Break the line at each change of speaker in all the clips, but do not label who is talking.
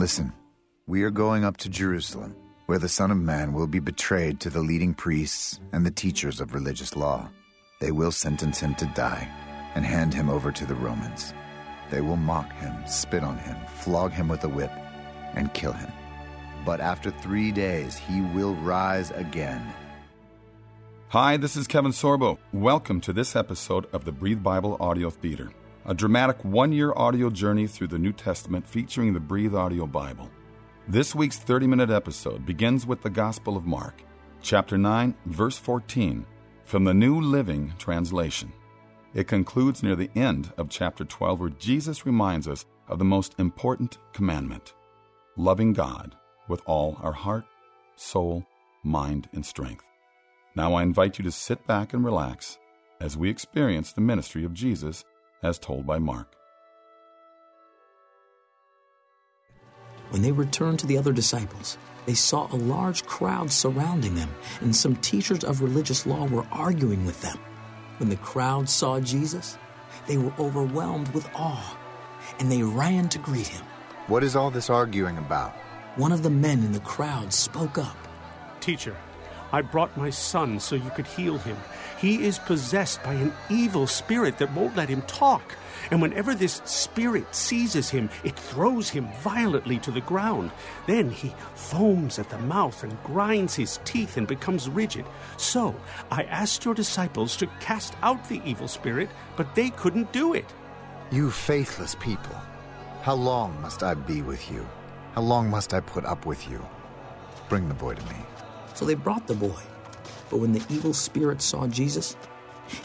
Listen. We are going up to Jerusalem, where the Son of Man will be betrayed to the leading priests and the teachers of religious law. They will sentence him to die and hand him over to the Romans. They will mock him, spit on him, flog him with a whip, and kill him. But after three days, he will rise again.
Hi, this is Kevin Sorbo. Welcome to this episode of the Breathe Bible Audio Theater, a dramatic one year audio journey through the New Testament featuring the Breathe Audio Bible. This week's 30 minute episode begins with the Gospel of Mark, chapter 9, verse 14, from the New Living Translation. It concludes near the end of chapter 12, where Jesus reminds us of the most important commandment loving God with all our heart, soul, mind, and strength. Now I invite you to sit back and relax as we experience the ministry of Jesus as told by Mark.
When they returned to the other disciples, they saw a large crowd surrounding them, and some teachers of religious law were arguing with them. When the crowd saw Jesus, they were overwhelmed with awe, and they ran to greet him.
What is all this arguing about?
One of the men in the crowd spoke up.
Teacher, I brought my son so you could heal him. He is possessed by an evil spirit that won't let him talk. And whenever this spirit seizes him, it throws him violently to the ground. Then he foams at the mouth and grinds his teeth and becomes rigid. So I asked your disciples to cast out the evil spirit, but they couldn't do it.
You faithless people, how long must I be with you? How long must I put up with you? Bring the boy to me.
So they brought the boy. But when the evil spirit saw Jesus,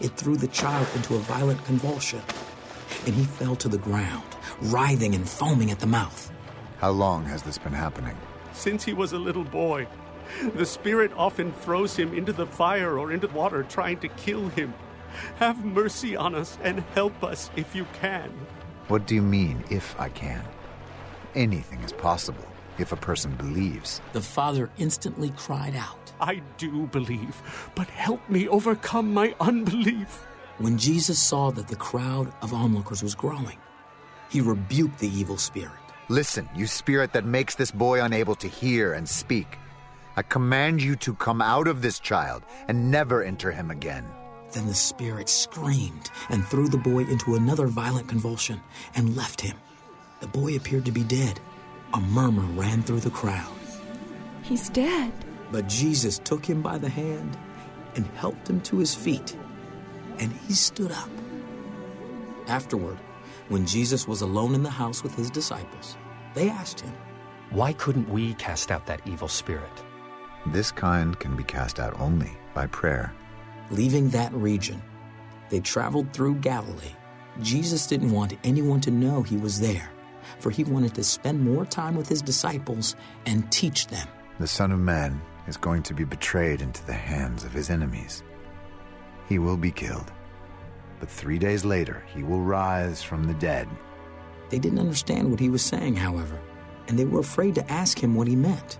it threw the child into a violent convulsion and he fell to the ground, writhing and foaming at the mouth.
How long has this been happening?
Since he was a little boy. The Spirit often throws him into the fire or into the water trying to kill him. Have mercy on us and help us if you can.
What do you mean, if I can? Anything is possible if a person believes.
The father instantly cried out,
I do believe, but help me overcome my unbelief.
When Jesus saw that the crowd of onlookers was growing, he rebuked the evil spirit.
Listen, you spirit that makes this boy unable to hear and speak. I command you to come out of this child and never enter him again.
Then the spirit screamed and threw the boy into another violent convulsion and left him. The boy appeared to be dead. A murmur ran through the crowd.
He's dead.
But Jesus took him by the hand and helped him to his feet and he stood up. Afterward, when Jesus was alone in the house with his disciples, they asked him,
Why couldn't we cast out that evil spirit?
This kind can be cast out only by prayer.
Leaving that region, they traveled through Galilee. Jesus didn't want anyone to know he was there, for he wanted to spend more time with his disciples and teach them.
The Son of Man is going to be betrayed into the hands of his enemies he will be killed. But three days later, he will rise from the dead.
They didn't understand what he was saying, however, and they were afraid to ask him what he meant.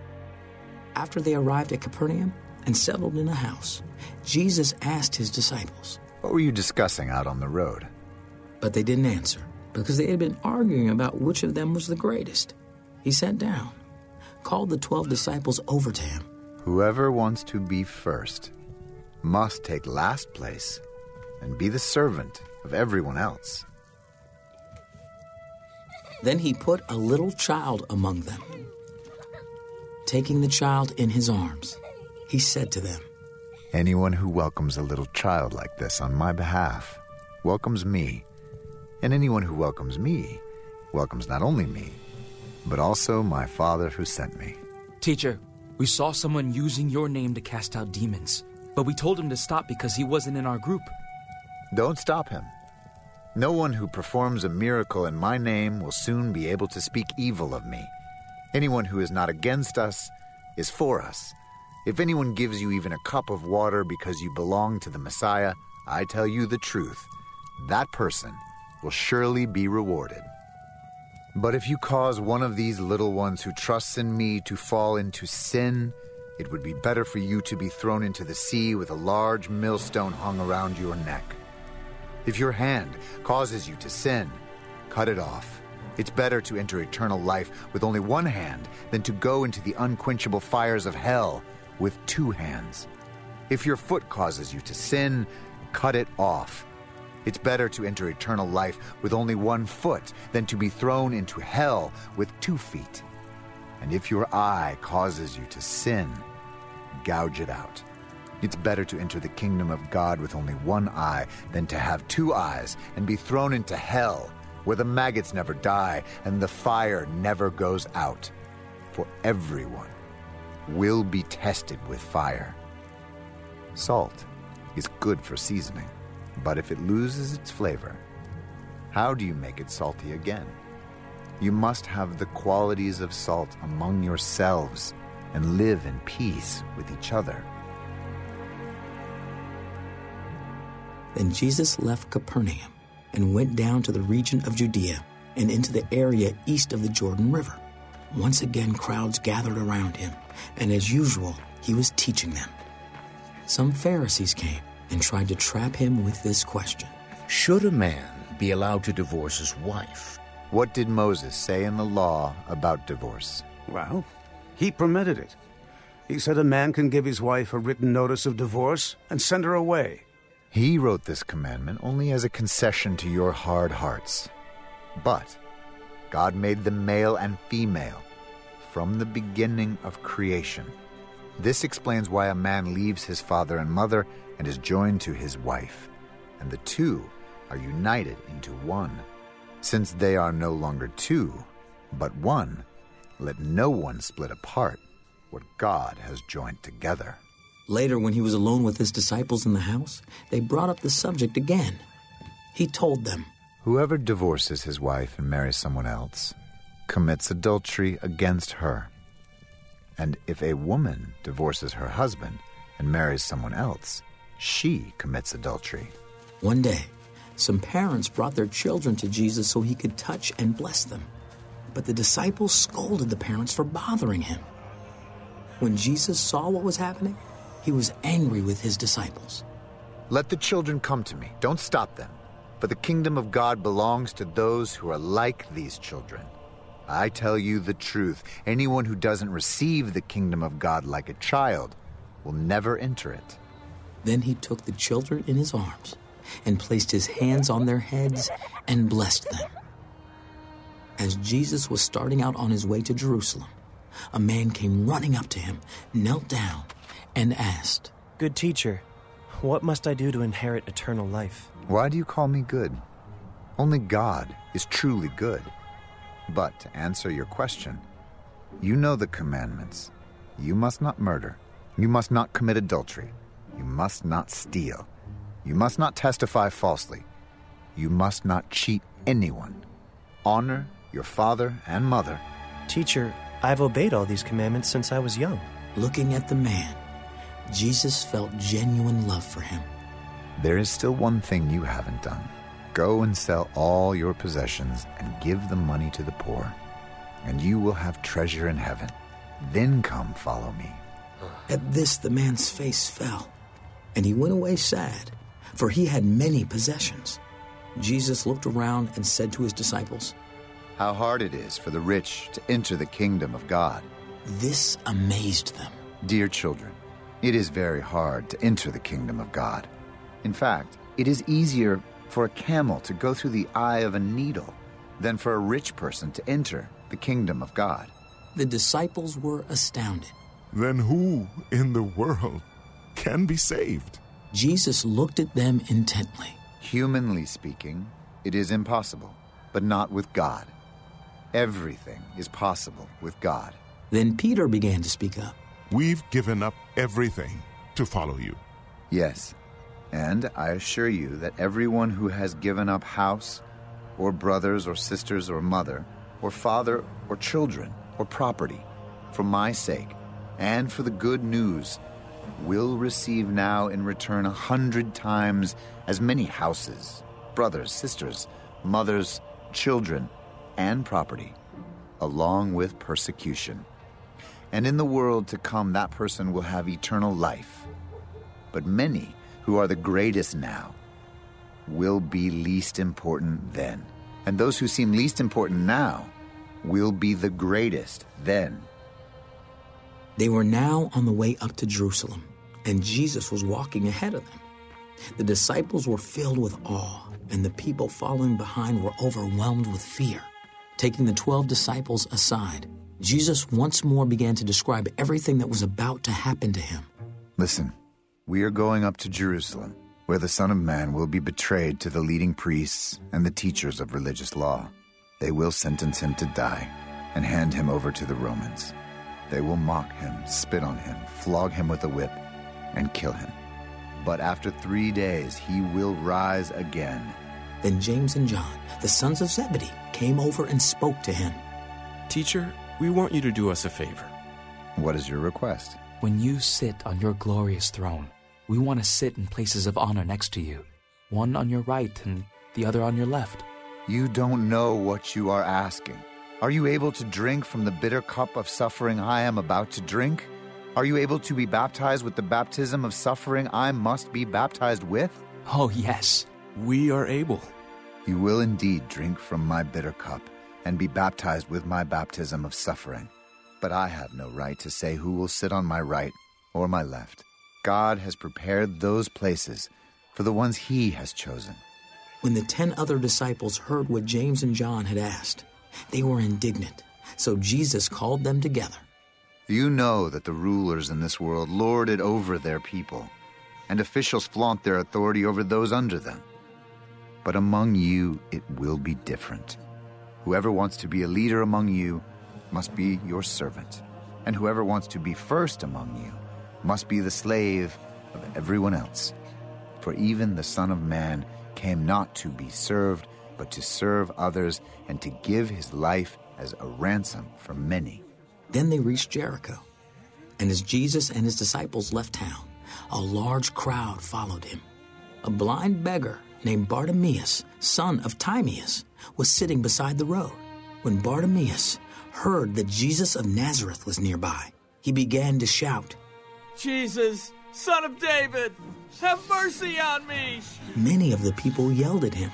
After they arrived at Capernaum and settled in a house, Jesus asked his disciples,
What were you discussing out on the road?
But they didn't answer because they had been arguing about which of them was the greatest. He sat down, called the twelve disciples over to him.
Whoever wants to be first must take last place and be the servant of everyone else.
Then he put a little child among them. Taking the child in his arms, he said to them,
Anyone who welcomes a little child like this on my behalf welcomes me, and anyone who welcomes me welcomes not only me, but also my Father who sent me.
Teacher, we saw someone using your name to cast out demons But we told him to stop because he wasn't in our group.
Don't stop him. No one who performs a miracle in my name will soon be able to speak evil of me. Anyone who is not against us is for us. If anyone gives you even a cup of water because you belong to the Messiah, I tell you the truth. That person will surely be rewarded. But if you cause one of these little ones who trusts in me to fall into sin, it would be better for you to be thrown into the sea with a large millstone hung around your neck. If your hand causes you to sin, cut it off. It's better to enter eternal life with only one hand than to go into the unquenchable fires of hell with two hands. If your foot causes you to sin, cut it off. It's better to enter eternal life with only one foot than to be thrown into hell with two feet. And if your eye causes you to sin, gouge it out. It's better to enter the kingdom of God with only one eye than to have two eyes and be thrown into hell, where the maggots never die and the fire never goes out. For everyone will be tested with fire. Salt is good for seasoning, but if it loses its flavor, how do you make it salty again? You must have the qualities of salt among yourselves and live in peace with each other.
Then Jesus left Capernaum and went down to the region of Judea and into the area east of the Jordan River. Once again, crowds gathered around him, and as usual, he was teaching them. Some Pharisees came and tried to trap him with this question
Should a man be allowed to divorce his wife?
What did Moses say in the law about divorce?
Well, he permitted it. He said a man can give his wife a written notice of divorce and send her away.
He wrote this commandment only as a concession to your hard hearts. But God made them male and female from the beginning of creation. This explains why a man leaves his father and mother and is joined to his wife, and the two are united into one. Since they are no longer two, but one, let no one split apart what God has joined together.
Later, when he was alone with his disciples in the house, they brought up the subject again. He told them,
Whoever divorces his wife and marries someone else commits adultery against her. And if a woman divorces her husband and marries someone else, she commits adultery.
One day, some parents brought their children to Jesus so he could touch and bless them. But the disciples scolded the parents for bothering him. When Jesus saw what was happening, he was angry with his disciples.
Let the children come to me. Don't stop them. For the kingdom of God belongs to those who are like these children. I tell you the truth anyone who doesn't receive the kingdom of God like a child will never enter it.
Then he took the children in his arms and placed his hands on their heads and blessed them. As Jesus was starting out on his way to Jerusalem, a man came running up to him, knelt down, and asked,
Good teacher, what must I do to inherit eternal life?
Why do you call me good? Only God is truly good. But to answer your question, you know the commandments. You must not murder. You must not commit adultery. You must not steal. You must not testify falsely. You must not cheat anyone. Honor your father and mother.
Teacher, I've obeyed all these commandments since I was young.
Looking at the man, Jesus felt genuine love for him.
There is still one thing you haven't done. Go and sell all your possessions and give the money to the poor, and you will have treasure in heaven. Then come follow me.
At this, the man's face fell, and he went away sad, for he had many possessions. Jesus looked around and said to his disciples,
How hard it is for the rich to enter the kingdom of God.
This amazed them.
Dear children, it is very hard to enter the kingdom of God. In fact, it is easier for a camel to go through the eye of a needle than for a rich person to enter the kingdom of God.
The disciples were astounded.
Then who in the world can be saved?
Jesus looked at them intently.
Humanly speaking, it is impossible, but not with God. Everything is possible with God.
Then Peter began to speak up.
We've given up everything to follow you.
Yes, and I assure you that everyone who has given up house, or brothers, or sisters, or mother, or father, or children, or property, for my sake, and for the good news, will receive now in return a hundred times as many houses, brothers, sisters, mothers, children, and property, along with persecution. And in the world to come, that person will have eternal life. But many who are the greatest now will be least important then. And those who seem least important now will be the greatest then.
They were now on the way up to Jerusalem, and Jesus was walking ahead of them. The disciples were filled with awe, and the people following behind were overwhelmed with fear. Taking the twelve disciples aside, Jesus once more began to describe everything that was about to happen to him.
Listen, we are going up to Jerusalem, where the Son of Man will be betrayed to the leading priests and the teachers of religious law. They will sentence him to die and hand him over to the Romans. They will mock him, spit on him, flog him with a whip, and kill him. But after three days, he will rise again.
Then James and John, the sons of Zebedee, came over and spoke to him.
Teacher, we want you to do us a favor.
What is your request?
When you sit on your glorious throne, we want to sit in places of honor next to you, one on your right and the other on your left.
You don't know what you are asking. Are you able to drink from the bitter cup of suffering I am about to drink? Are you able to be baptized with the baptism of suffering I must be baptized with?
Oh, yes.
We are able.
You will indeed drink from my bitter cup and be baptized with my baptism of suffering. But I have no right to say who will sit on my right or my left. God has prepared those places for the ones He has chosen.
When the ten other disciples heard what James and John had asked, they were indignant. So Jesus called them together.
You know that the rulers in this world lord it over their people, and officials flaunt their authority over those under them. But among you, it will be different. Whoever wants to be a leader among you must be your servant, and whoever wants to be first among you must be the slave of everyone else. For even the Son of Man came not to be served, but to serve others and to give his life as a ransom for many.
Then they reached Jericho. And as Jesus and his disciples left town, a large crowd followed him. A blind beggar named Bartimaeus, son of Timaeus, was sitting beside the road. When Bartimaeus heard that Jesus of Nazareth was nearby, he began to shout,
Jesus, son of David, have mercy on me!
Many of the people yelled at him,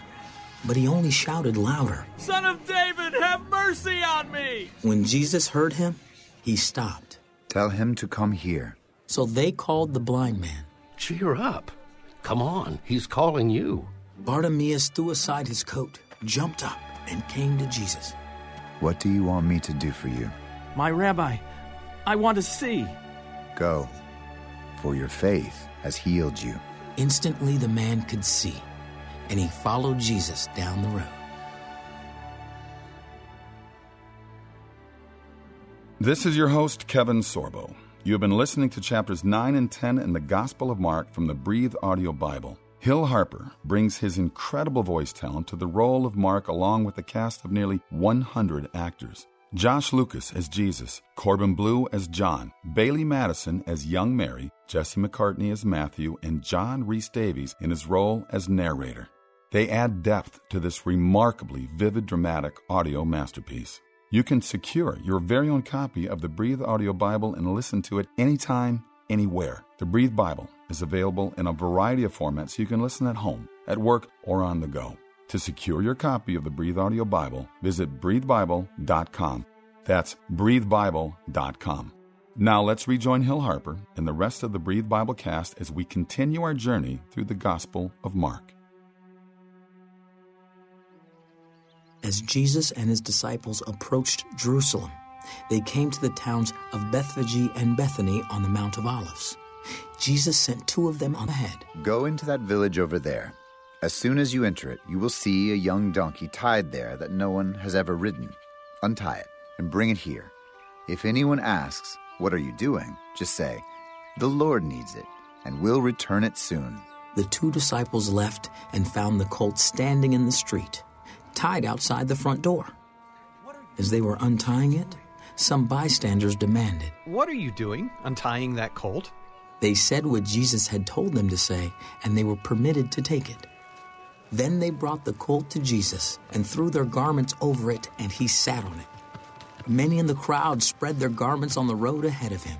but he only shouted louder,
Son of David, have mercy on me!
When Jesus heard him, he stopped.
Tell him to come here.
So they called the blind man.
Cheer up. Come on, he's calling you.
Bartimaeus threw aside his coat, jumped up, and came to Jesus.
What do you want me to do for you?
My rabbi, I want to see.
Go, for your faith has healed you.
Instantly the man could see, and he followed Jesus down the road.
This is your host, Kevin Sorbo. You have been listening to chapters 9 and 10 in the Gospel of Mark from the Breathe Audio Bible. Hill Harper brings his incredible voice talent to the role of Mark along with a cast of nearly 100 actors. Josh Lucas as Jesus, Corbin Bleu as John, Bailee Madison as young Mary, Jesse McCartney as Matthew, and John Rhys Davies in his role as narrator. They add depth to this remarkably vivid, dramatic audio masterpiece. You can secure your very own copy of the Breathe Audio Bible and listen to it anytime, anywhere. The Breathe Bible is available in a variety of formats so you can listen at home, at work, or on the go. To secure your copy of the Breathe Audio Bible, visit breathebible.com. That's breathebible.com. Now let's rejoin Hill Harper and the rest of the Breathe Bible cast as we continue our journey through the Gospel of Mark.
As Jesus and his disciples approached Jerusalem, they came to the towns of Bethphage and Bethany on the Mount of Olives. Jesus sent two of them on ahead.
Go into that village over there. As soon as you enter it, you will see a young donkey tied there that no one has ever ridden. Untie it and bring it here. If anyone asks, What are you doing? just say, The Lord needs it, and we'll return it soon.
The two disciples left and found the colt standing in the street, tied outside the front door. As they were untying it, some bystanders demanded,
What are you doing, untying that colt?
They said what Jesus had told them to say, and they were permitted to take it. Then they brought the colt to Jesus and threw their garments over it, and he sat on it. Many in the crowd spread their garments on the road ahead of him,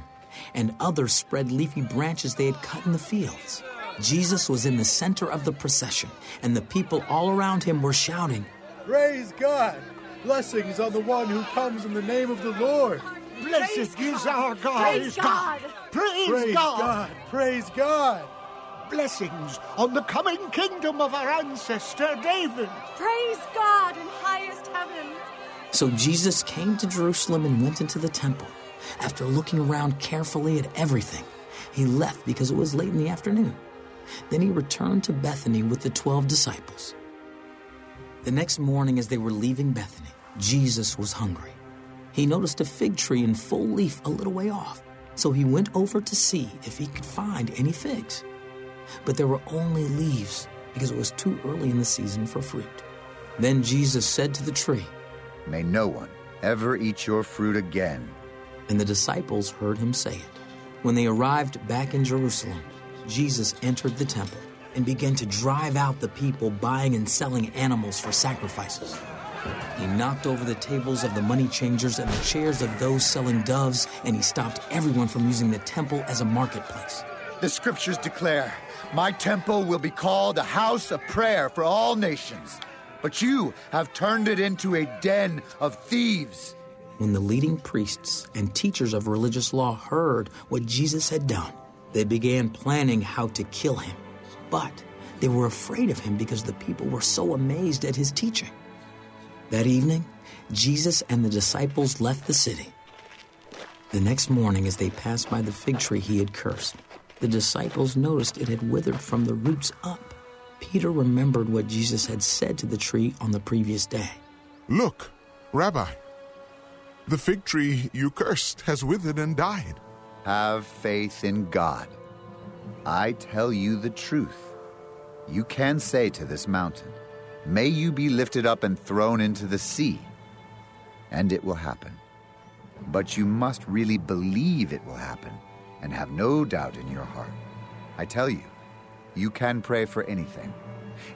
and others spread leafy branches they had cut in the fields. Jesus was in the center of the procession, and the people all around him were shouting,
Praise God! Blessings on the one who comes in the name of the Lord!
Blessed is our God!
Praise God!
Praise,
Praise
God.
God! Praise God!
Blessings on the coming kingdom of our ancestor David!
Praise God in highest heaven!
So Jesus came to Jerusalem and went into the temple. After looking around carefully at everything, he left because it was late in the afternoon. Then he returned to Bethany with the twelve disciples. The next morning, as they were leaving Bethany, Jesus was hungry. He noticed a fig tree in full leaf a little way off, so he went over to see if he could find any figs. But there were only leaves because it was too early in the season for fruit. Then Jesus said to the tree,
May no one ever eat your fruit again.
And the disciples heard him say it. When they arrived back in Jerusalem, Jesus entered the temple and began to drive out the people buying and selling animals for sacrifices. He knocked over the tables of the money changers and the chairs of those selling doves, and he stopped everyone from using the temple as a marketplace.
The scriptures declare, My temple will be called a house of prayer for all nations, but you have turned it into a den of thieves.
When the leading priests and teachers of religious law heard what Jesus had done, they began planning how to kill him. But they were afraid of him because the people were so amazed at his teaching. That evening, Jesus and the disciples left the city. The next morning, as they passed by the fig tree he had cursed, the disciples noticed it had withered from the roots up. Peter remembered what Jesus had said to the tree on the previous day.
Look, Rabbi, the fig tree you cursed has withered and died.
Have faith in God. I tell you the truth. You can say to this mountain, May you be lifted up and thrown into the sea, and it will happen. But you must really believe it will happen and have no doubt in your heart. I tell you, you can pray for anything,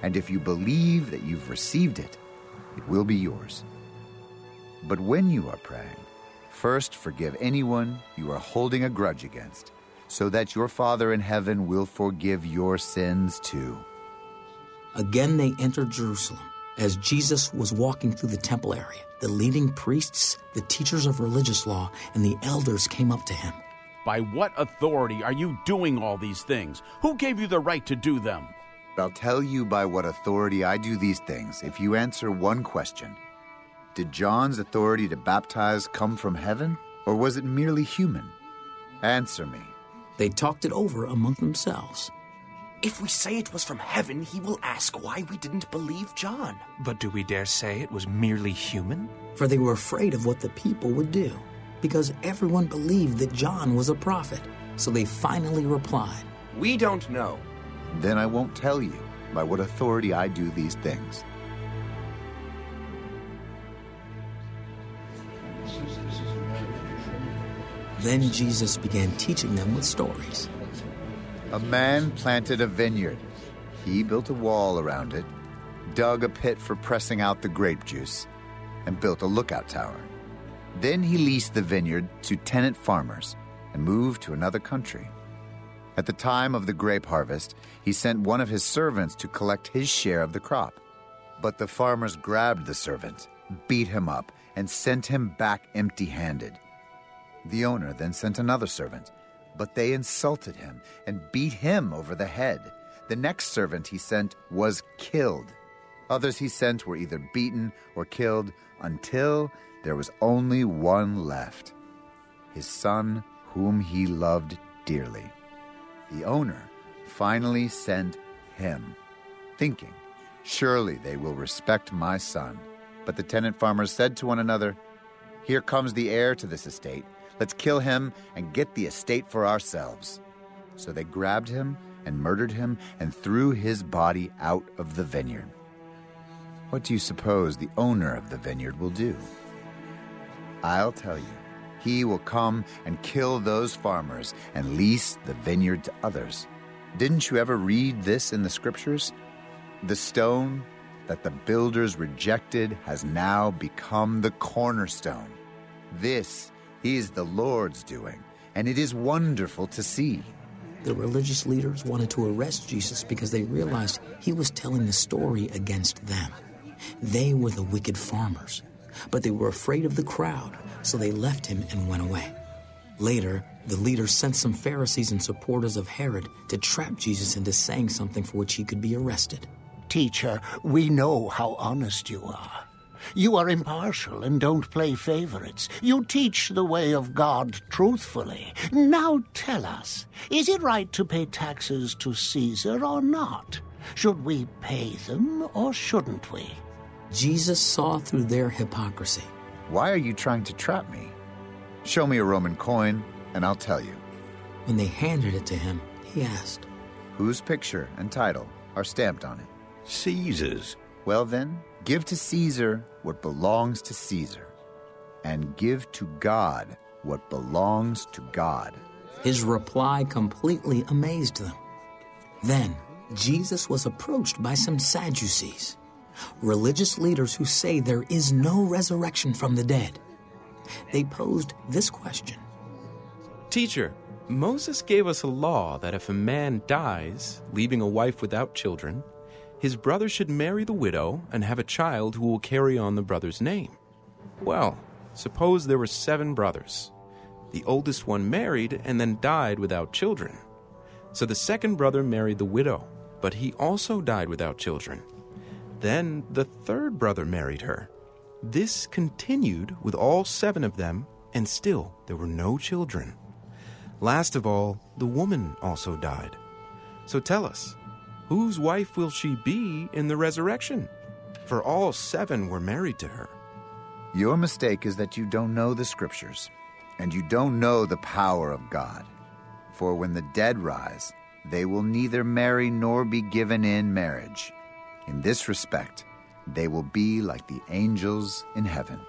and if you believe that you've received it, it will be yours. But when you are praying, first forgive anyone you are holding a grudge against, so that your Father in heaven will forgive your sins too.
Again, they entered Jerusalem. As Jesus was walking through the temple area, the leading priests, the teachers of religious law, and the elders came up to him.
By what authority are you doing all these things? Who gave you the right to do them?
I'll tell you by what authority I do these things if you answer one question. Did John's authority to baptize come from heaven, or was it merely human? Answer me.
They talked it over among themselves.
If we say it was from heaven, he will ask why we didn't believe John.
But do we dare say it was merely human?
For they were afraid of what the people would do, because everyone believed that John was a prophet. So they finally replied,
We don't know.
Then I won't tell you by what authority I do these things.
Then Jesus began teaching them with stories.
A man planted a vineyard. He built a wall around it, dug a pit for pressing out the grape juice, and built a lookout tower. Then he leased the vineyard to tenant farmers and moved to another country. At the time of the grape harvest, he sent one of his servants to collect his share of the crop. But the farmers grabbed the servant, beat him up, and sent him back empty handed. The owner then sent another servant, but they insulted him and beat him over the head. The next servant he sent was killed. Others he sent were either beaten or killed until there was only one left his son, whom he loved dearly. The owner finally sent him, thinking, Surely they will respect my son. But the tenant farmers said to one another, Here comes the heir to this estate. Let's kill him and get the estate for ourselves. So they grabbed him and murdered him and threw his body out of the vineyard. What do you suppose the owner of the vineyard will do? I'll tell you. He will come and kill those farmers and lease the vineyard to others. Didn't you ever read this in the scriptures? The stone that the builders rejected has now become the cornerstone. This is the Lord's doing, and it is wonderful to see.
The religious leaders wanted to arrest Jesus because they realized he was telling the story against them. They were the wicked farmers, but they were afraid of the crowd, so they left him and went away. Later, the leaders sent some Pharisees and supporters of Herod to trap Jesus into saying something for which he could be arrested.
Teacher, we know how honest you are. You are impartial and don't play favorites. You teach the way of God truthfully. Now tell us, is it right to pay taxes to Caesar or not? Should we pay them or shouldn't we?
Jesus saw through their hypocrisy.
Why are you trying to trap me? Show me a Roman coin, and I'll tell you.
When they handed it to him, he asked,
Whose picture and title are stamped on it?
Caesar's.
Well, then, give to Caesar what belongs to Caesar, and give to God what belongs to God.
His reply completely amazed them. Then, Jesus was approached by some Sadducees, religious leaders who say there is no resurrection from the dead. They posed this question
Teacher, Moses gave us a law that if a man dies, leaving a wife without children, his brother should marry the widow and have a child who will carry on the brother's name. Well, suppose there were seven brothers. The oldest one married and then died without children. So the second brother married the widow, but he also died without children. Then the third brother married her. This continued with all seven of them, and still there were no children. Last of all, the woman also died. So tell us, whose wife will she be in the resurrection? For all seven were married to her.
Your mistake is that you don't know the scriptures, and you don't know the power of God. For when the dead rise, they will neither marry nor be given in marriage. In this respect, they will be like the angels in heaven.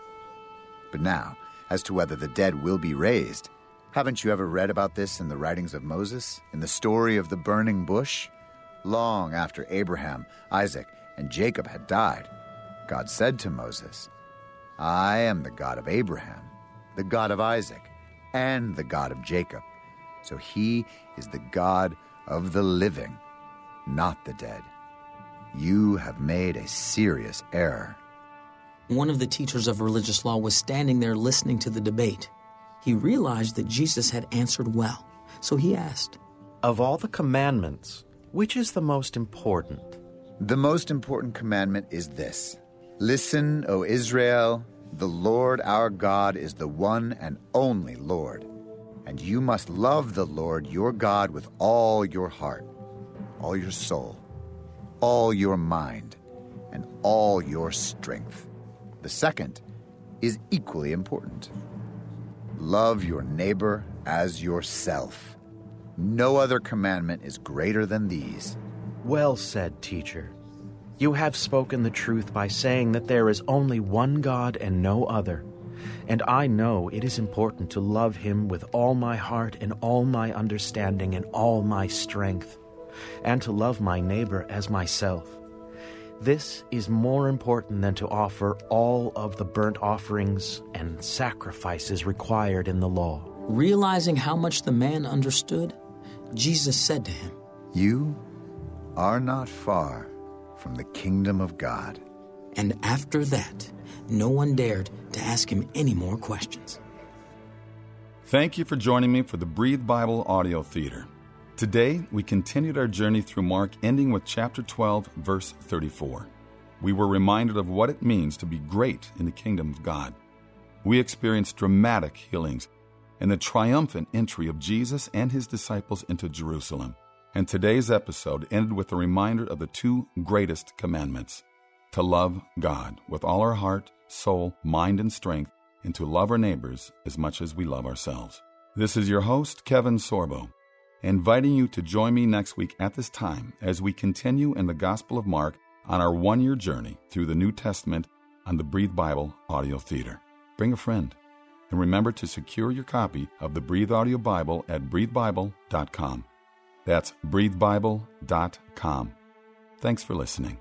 But now, as to whether the dead will be raised, haven't you ever read about this in the writings of Moses, in the story of the burning bush? Long after Abraham, Isaac, and Jacob had died, God said to Moses, I am the God of Abraham, the God of Isaac, and the God of Jacob. So he is the God of the living, not the dead. You have made a serious error.
One of the teachers of religious law was standing there listening to the debate. He realized that Jesus had answered well, so he asked,
Of all the commandments, which is the most important?
The most important commandment is this Listen, O Israel, the Lord our God is the one and only Lord. And you must love the Lord your God with all your heart, all your soul, all your mind, and all your strength. The second is equally important. Love your neighbor as yourself. No other commandment is greater than these.
Well said, teacher. You have spoken the truth by saying that there is only one God and no other. And I know it is important to love him with all my heart and all my understanding and all my strength, and to love my neighbor as myself. This is more important than to offer all of the burnt offerings and sacrifices required in the law.
Realizing how much the man understood, Jesus said to him,
You are not far from the kingdom of God.
And after that, no one dared to ask him any more questions.
Thank you for joining me for the Breathe Bible Audio Theater. Today, we continued our journey through Mark, ending with chapter 12, verse 34. We were reminded of what it means to be great in the kingdom of God. We experienced dramatic healings and the triumphant entry of Jesus and his disciples into Jerusalem. And today's episode ended with a reminder of the two greatest commandments to love God with all our heart, soul, mind, and strength, and to love our neighbors as much as we love ourselves. This is your host, Kevin Sorbo. Inviting you to join me next week at this time as we continue in the Gospel of Mark on our one year journey through the New Testament on the Breathe Bible Audio Theater. Bring a friend. And remember to secure your copy of the Breathe Audio Bible at breathebible.com. That's breathebible.com. Thanks for listening.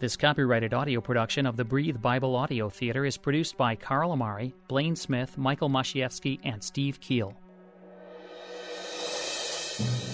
This copyrighted audio production of the Breathe Bible Audio Theater is produced by Carl Amari, Blaine Smith, Michael Masiewski, and Steve Keel. Thank you.